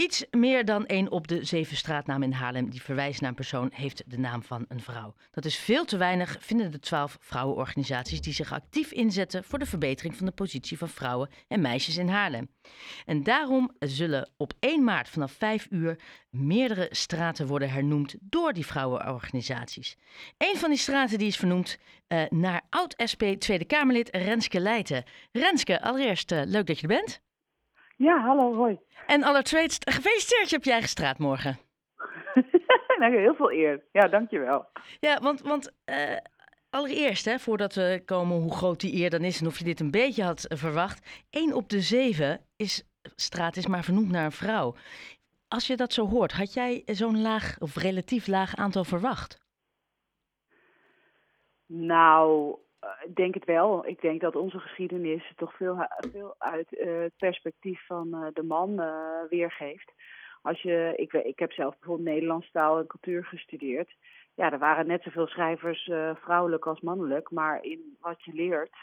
Iets meer dan één op de zeven straatnamen in Haarlem die verwijst naar een persoon heeft de naam van een vrouw. Dat is veel te weinig, vinden de twaalf vrouwenorganisaties die zich actief inzetten voor de verbetering van de positie van vrouwen en meisjes in Haarlem. En daarom zullen op 1 maart vanaf 5 uur meerdere straten worden hernoemd door die vrouwenorganisaties. Een van die straten die is vernoemd uh, naar oud-SP Tweede Kamerlid Renske Leijten. Renske, allereerst uh, leuk dat je er bent. Ja, hallo, hoi. En allereerst, gefeliciteerd op je eigen straat morgen. nou, heel veel eer. Ja, dankjewel. Ja, want, want uh, allereerst, hè, voordat we komen hoe groot die eer dan is en of je dit een beetje had verwacht. één op de zeven is, straat is maar vernoemd naar een vrouw. Als je dat zo hoort, had jij zo'n laag of relatief laag aantal verwacht? Nou, ik denk het wel. Ik denk dat onze geschiedenis toch veel, veel uit uh, het perspectief van uh, de man weergeeft. Als je, ik, ik heb zelf bijvoorbeeld Nederlands taal en cultuur gestudeerd. Ja, er waren net zoveel schrijvers, vrouwelijk als mannelijk. Maar in wat je leert,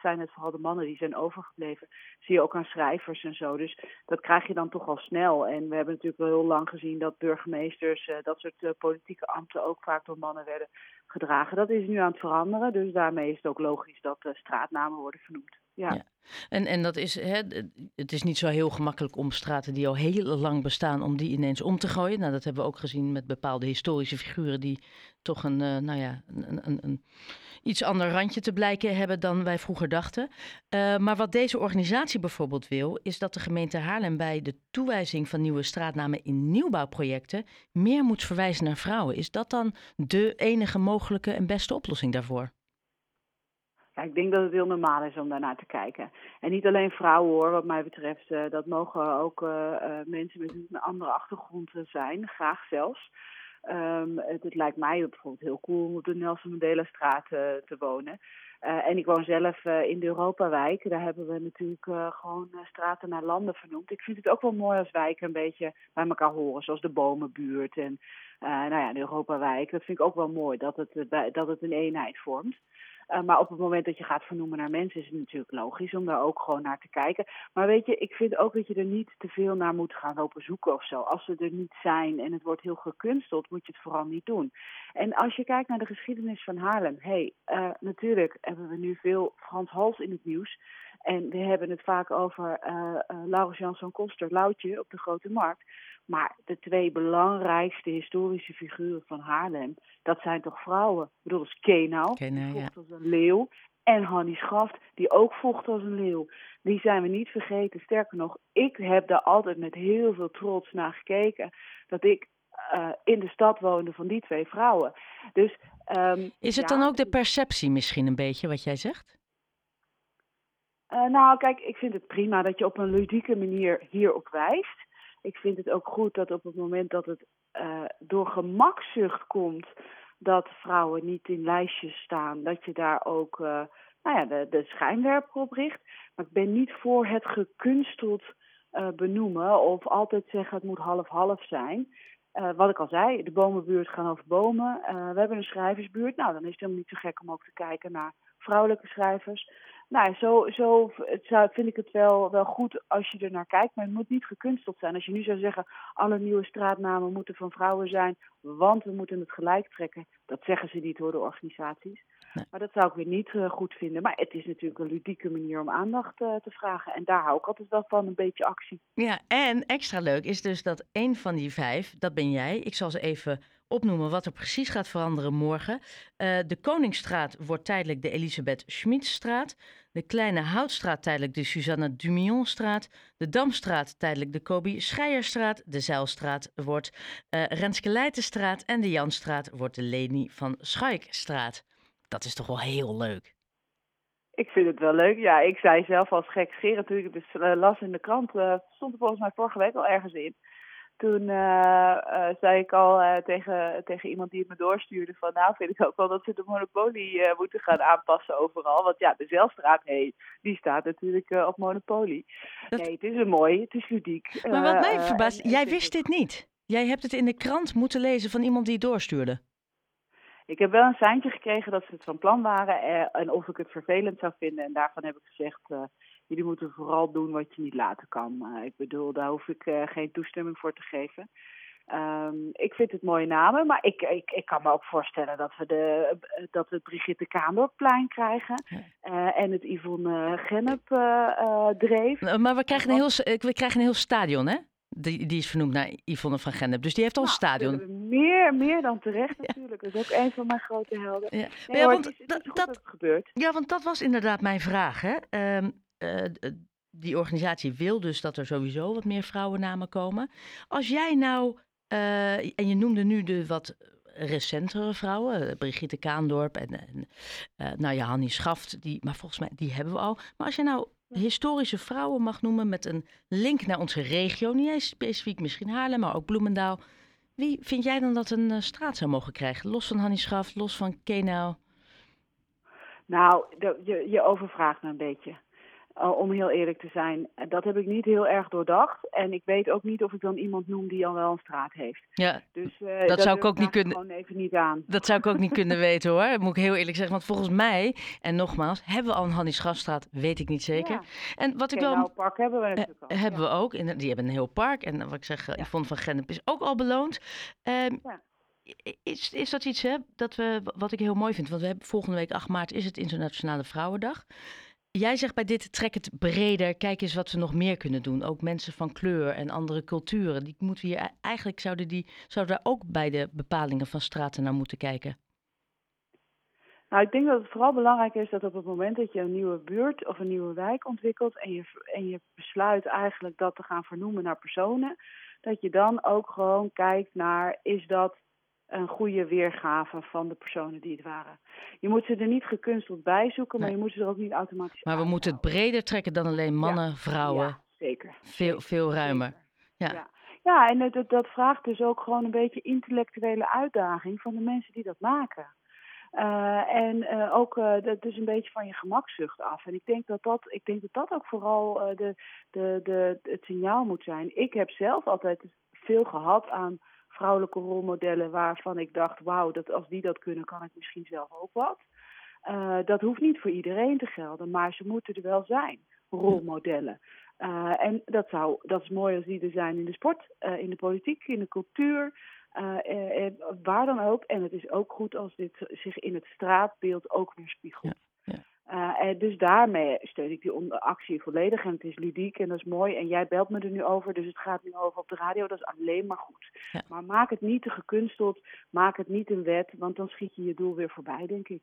zijn het vooral de mannen die zijn overgebleven. Zie je ook aan schrijvers en zo. Dus dat krijg je dan toch al snel. En we hebben natuurlijk wel heel lang gezien dat burgemeesters, dat soort politieke ambten ook vaak door mannen werden gedragen. Dat is nu aan het veranderen, dus daarmee is het ook logisch dat straatnamen worden vernoemd. Ja. En, en dat is, hè, het is niet zo heel gemakkelijk om straten die al heel lang bestaan, om die ineens om te gooien. Nou, dat hebben we ook gezien met bepaalde historische figuren die toch een, uh, nou ja, een, een, een, iets ander randje te blijken hebben dan wij vroeger dachten. Uh, maar wat deze organisatie bijvoorbeeld wil, is dat de gemeente Haarlem bij de toewijzing van nieuwe straatnamen in nieuwbouwprojecten meer moet verwijzen naar vrouwen. Is dat dan de enige mogelijke en beste oplossing daarvoor? Ik denk dat het heel normaal is om daarnaar te kijken. En niet alleen vrouwen hoor, wat mij betreft. Uh, dat mogen ook uh, mensen met een andere achtergrond zijn, graag zelfs. Um, het, lijkt mij bijvoorbeeld heel cool om op de Nelson Mandela straat te wonen. Uh, en ik woon zelf in de Europawijk. Daar hebben we natuurlijk gewoon straten naar landen vernoemd. Ik vind het ook wel mooi als wijken een beetje bij elkaar horen. Zoals de Bomenbuurt en nou ja, de Europawijk. Dat vind ik ook wel mooi, dat het, dat het een eenheid vormt. Uh, maar op het moment dat je gaat vernoemen naar mensen is het natuurlijk logisch om daar ook gewoon naar te kijken. Maar weet je, ik vind ook dat je er niet te veel naar moet gaan lopen zoeken of zo. Als ze er niet zijn en het wordt heel gekunsteld, moet je het vooral niet doen. En als je kijkt naar de geschiedenis van Haarlem, hey, uh, natuurlijk hebben we nu veel Frans Hals in het nieuws. En we hebben het vaak over uh, Laurens Jansson Koster, Loutje op de Grote Markt. Maar de twee belangrijkste historische figuren van Haarlem, dat zijn toch vrouwen? Ik bedoel, is Kenau, die vocht als een leeuw. En Hannie Schaft, die ook vocht als een leeuw. Die zijn we niet vergeten. Sterker nog, ik heb daar altijd met heel veel trots naar gekeken. Dat ik uh, in de stad woonde van die twee vrouwen. Dus, um, is het ja, dan ook de perceptie misschien een beetje wat jij zegt? Uh, nou, kijk, ik vind het prima dat je op een ludieke manier hierop wijst. Ik vind het ook goed dat op het moment dat het uh, door gemakzucht komt dat vrouwen niet in lijstjes staan, dat je daar ook uh, nou ja, de, de schijnwerper op richt. Maar ik ben niet voor het gekunsteld benoemen of altijd zeggen het moet half-half zijn. Wat ik al zei, de bomenbuurt gaan over bomen. We hebben een schrijversbuurt. Nou, dan is het helemaal niet zo gek om ook te kijken naar vrouwelijke schrijvers nou, zo, zo het zou, vind ik het wel, wel goed als je er naar kijkt. Maar het moet niet gekunsteld zijn. Als je nu zou zeggen, alle nieuwe straatnamen moeten van vrouwen zijn, want we moeten het gelijk trekken. Dat zeggen ze niet door de organisaties. Nee. Maar dat zou ik weer niet uh, goed vinden. Maar het is natuurlijk een ludieke manier om aandacht uh, te vragen. En daar hou ik altijd wel van, een beetje actie. Ja, en extra leuk is dus dat een van die vijf, dat ben jij. Ik zal ze even opnoemen wat er precies gaat veranderen morgen. Uh, de Koningsstraat wordt tijdelijk de Elisabeth Schmidstraat. De Kleine Houtstraat tijdelijk de Suzanne Dumionstraat. De Damstraat tijdelijk de Kobi Scheijerstraat. De Zeilstraat wordt uh, Renske Leitenstraat. En de Janstraat wordt de Leni van Schuikstraat. Dat is toch wel heel leuk. Ik vind het wel leuk. Ja, ik zei zelf als gek scheren natuurlijk. Dus uh, las in de krant. Stond er volgens mij vorige week al ergens in toen uh, uh, zei ik al uh, tegen, tegen iemand die het me doorstuurde van nou vind ik ook wel dat ze de monopolie moeten gaan aanpassen overal. Want ja, de Zelstraat, hey, die staat natuurlijk op monopolie. Dat... Nee, het is een mooi, het is ludiek. Maar wat mij verbaast, jij wist dit niet. Jij hebt het in de krant moeten lezen van iemand die het doorstuurde. Ik heb wel een seintje gekregen dat ze het van plan waren en of ik het vervelend zou vinden. En daarvan heb ik gezegd, jullie moeten vooral doen wat je niet laten kan. ik bedoel, daar hoef ik geen toestemming voor te geven. Ehm, ik vind het mooie namen, maar ik, ik, ik kan me ook voorstellen dat we, de, dat we het Brigitte Kaandorpplein krijgen. en het Yvonne Gennep dreef. Maar we krijgen, een heel, we krijgen een heel stadion, hè? Die, die is vernoemd naar Yvonne van Gennep. Dus die heeft al een nou, stadion. Meer, meer dan terecht natuurlijk. Dat is ook een van mijn grote helden. Ja, ja want dat, dat, gebeurt. Ja, want dat was inderdaad mijn vraag. Hè? Ehm, eh, die organisatie wil dus dat er sowieso wat meer vrouwennamen komen. Als jij nou, uh, en je noemde nu de wat recentere vrouwen, eh, Brigitte Kaandorp en, en uh, nou ja, Hannie Schaft, die, maar volgens mij die hebben we al. Maar als je nou historische vrouwen mag noemen met een link naar onze regio. Niet specifiek misschien Haarlem, maar ook Bloemendaal. Wie vind jij dan dat een straat zou mogen krijgen? Los van Hannie Schaf, los van Kenau? Nou, je, je overvraagt me een beetje. Uh, om heel eerlijk te zijn. Dat heb ik niet heel erg doordacht. En ik weet ook niet of ik dan iemand noem die al wel een straat heeft. Ja, dus, uh, dat, zou ik ook niet kunnen. Gewoon even niet aan. Dat zou ik ook niet kunnen weten hoor. moet ik heel eerlijk zeggen. Want volgens mij, en nogmaals, hebben we al een Hannie Schafstraat, weet ik niet zeker. Ja. En wat ik wel. park hebben we natuurlijk ook. hebben we ook. En die hebben een heel park. En wat ik zeg, ja. Yvonne van Gennep is ook al beloond. Um, is, is dat iets hè, dat we, wat ik heel mooi vind? Want we hebben volgende week 8 maart is het Internationale Vrouwendag. Jij zegt bij dit trek het breder. Kijk eens wat we nog meer kunnen doen. Ook mensen van kleur en andere culturen. Die moeten hier, e-, eigenlijk zouden die zouden daar ook bij de bepalingen van straten naar moeten kijken. Nou, ik denk dat het vooral belangrijk is dat op het moment dat je een nieuwe buurt of een nieuwe wijk ontwikkelt en je, en je besluit eigenlijk dat te gaan vernoemen naar personen, dat je dan ook gewoon kijkt naar is dat een goede weergave van de personen die het waren. Je moet ze er niet gekunsteld bij zoeken, maar je moet ze er ook niet automatisch Maar we moeten het breder trekken dan alleen mannen, vrouwen. Ja, zeker. Veel, veel ruimer. Ja. ja. Ja, en dat, dat vraagt dus ook gewoon een beetje intellectuele uitdaging van de mensen die dat maken. Uh, en uh, ook uh, dat dus een beetje van je gemakzucht af. En ik denk dat dat, ik denk dat, dat ook vooral de, de, de, het signaal moet zijn. Ik heb zelf altijd veel gehad aan vrouwelijke rolmodellen waarvan ik dacht, wauw, dat als die dat kunnen, kan ik misschien zelf ook wat. Uh, dat hoeft niet voor iedereen te gelden, maar ze moeten er wel zijn, rolmodellen. Uh, en dat, zou, dat is mooi als die er zijn in de sport, uh, in de politiek, in de cultuur, waar dan ook. En het is ook goed als dit zich in het straatbeeld ook weer spiegelt. Uh, en dus daarmee steun ik die actie volledig. En het is ludiek en dat is mooi. En jij belt me er nu over, dus het gaat nu over op de radio. Dat is alleen maar goed. Maar maak het niet te gekunsteld. Maak het niet een wet, want dan schiet je je doel weer voorbij, denk ik.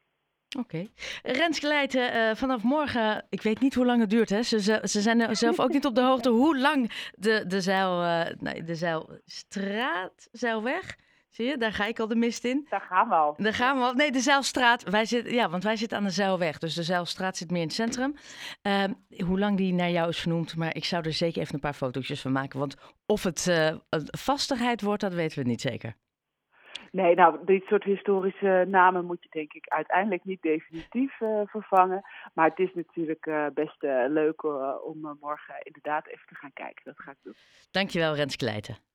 Oké. Okay. Renske Leijten, uh, vanaf morgen, ik weet niet hoe lang het duurt. Hè? Ze, ze, ze zijn zelf ook niet op de hoogte hoe lang de, de, zeil, uh, nee, de zeilstraat, zeilweg Zie je, daar ga ik al de mist in. Daar gaan we al. Daar gaan we al. Nee, de Zeilstraat. Wij zitten, ja, want wij zitten aan de Zeilweg. Dus de Zeilstraat zit meer in het centrum. Uh, hoe lang die naar jou is vernoemd. Maar ik zou er zeker even een paar fotootjes van maken. Want of het uh, vastigheid wordt, dat weten we niet zeker. Nee, nou, dit soort historische namen moet je denk ik uiteindelijk niet definitief uh, vervangen. Maar het is natuurlijk uh, best uh, leuk om morgen inderdaad even te gaan kijken. Dat ga ik doen. Dankjewel, Rens Kleijten.